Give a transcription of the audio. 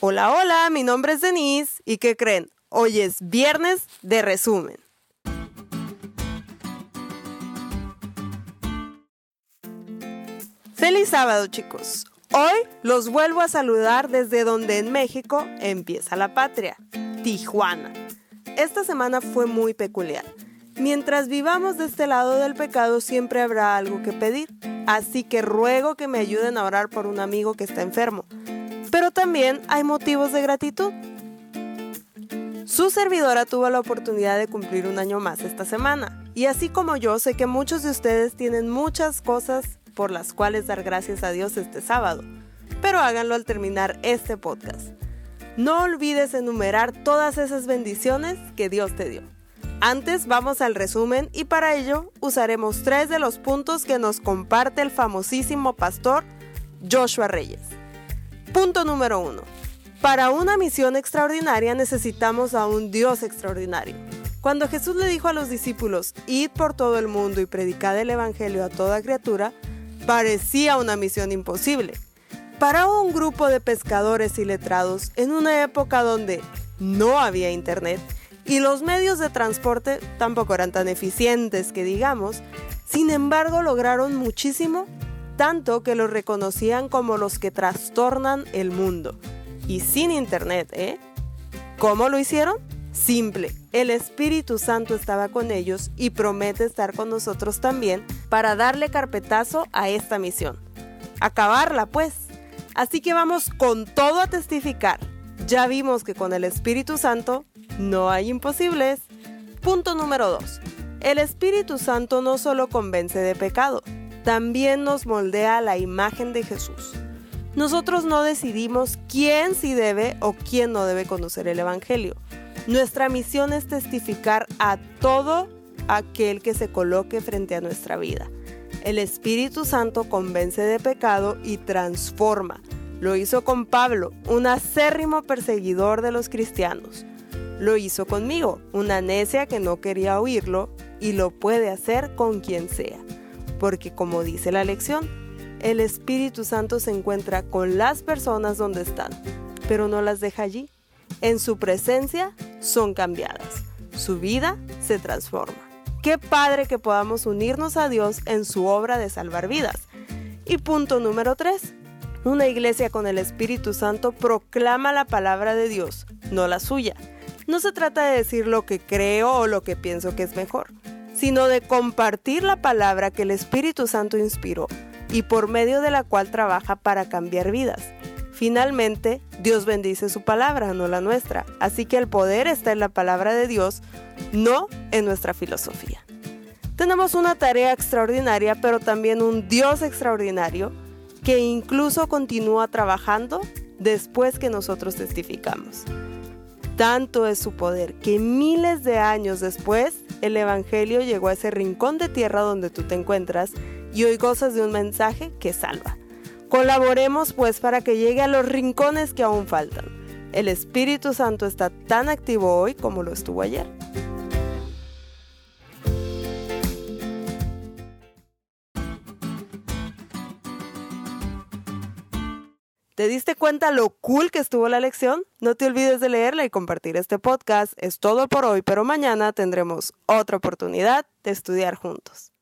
Hola, hola, mi nombre es Denise y ¿qué creen? Hoy es viernes de resumen. Feliz sábado chicos. Hoy los vuelvo a saludar desde donde en México empieza la patria, Tijuana. Esta semana fue muy peculiar. Mientras vivamos de este lado del pecado siempre habrá algo que pedir, así que ruego que me ayuden a orar por un amigo que está enfermo pero también hay motivos de gratitud. Su servidora tuvo la oportunidad de cumplir un año más esta semana, y así como yo sé que muchos de ustedes tienen muchas cosas por las cuales dar gracias a Dios este sábado, pero háganlo al terminar este podcast. No olvides enumerar todas esas bendiciones que Dios te dio. Antes vamos al resumen y para ello usaremos tres de los puntos que nos comparte el famosísimo pastor Joshua Reyes. Punto número uno. Para una misión extraordinaria necesitamos a un Dios extraordinario. Cuando Jesús le dijo a los discípulos, id por todo el mundo y predicad el Evangelio a toda criatura, parecía una misión imposible. Para un grupo de pescadores y letrados en una época donde no había internet y los medios de transporte tampoco eran tan eficientes que digamos, sin embargo lograron muchísimo tanto que los reconocían como los que trastornan el mundo. Y sin internet, ¿eh? ¿Cómo lo hicieron? Simple, el Espíritu Santo estaba con ellos y promete estar con nosotros también para darle carpetazo a esta misión. Acabarla, pues. Así que vamos con todo a testificar. Ya vimos que con el Espíritu Santo no hay imposibles. Punto número 2. El Espíritu Santo no solo convence de pecado, también nos moldea la imagen de Jesús. Nosotros no decidimos quién sí debe o quién no debe conocer el Evangelio. Nuestra misión es testificar a todo aquel que se coloque frente a nuestra vida. El Espíritu Santo convence de pecado y transforma. Lo hizo con Pablo, un acérrimo perseguidor de los cristianos. Lo hizo conmigo, una necia que no quería oírlo, y lo puede hacer con quien sea porque como dice la lección, el Espíritu Santo se encuentra con las personas donde están, pero no las deja allí. En su presencia son cambiadas, su vida se transforma. Qué padre que podamos unirnos a Dios en su obra de salvar vidas. Y punto número 3. Una iglesia con el Espíritu Santo proclama la palabra de Dios, no la suya. No se trata de decir lo que creo o lo que pienso que es mejor sino de compartir la palabra que el Espíritu Santo inspiró y por medio de la cual trabaja para cambiar vidas. Finalmente, Dios bendice su palabra, no la nuestra, así que el poder está en la palabra de Dios, no en nuestra filosofía. Tenemos una tarea extraordinaria, pero también un Dios extraordinario que incluso continúa trabajando después que nosotros testificamos. Tanto es su poder que miles de años después el Evangelio llegó a ese rincón de tierra donde tú te encuentras y hoy gozas de un mensaje que salva. Colaboremos pues para que llegue a los rincones que aún faltan. El Espíritu Santo está tan activo hoy como lo estuvo ayer. ¿Te diste cuenta lo cool que estuvo la lección? No te olvides de leerla y compartir este podcast. Es todo por hoy, pero mañana tendremos otra oportunidad de estudiar juntos.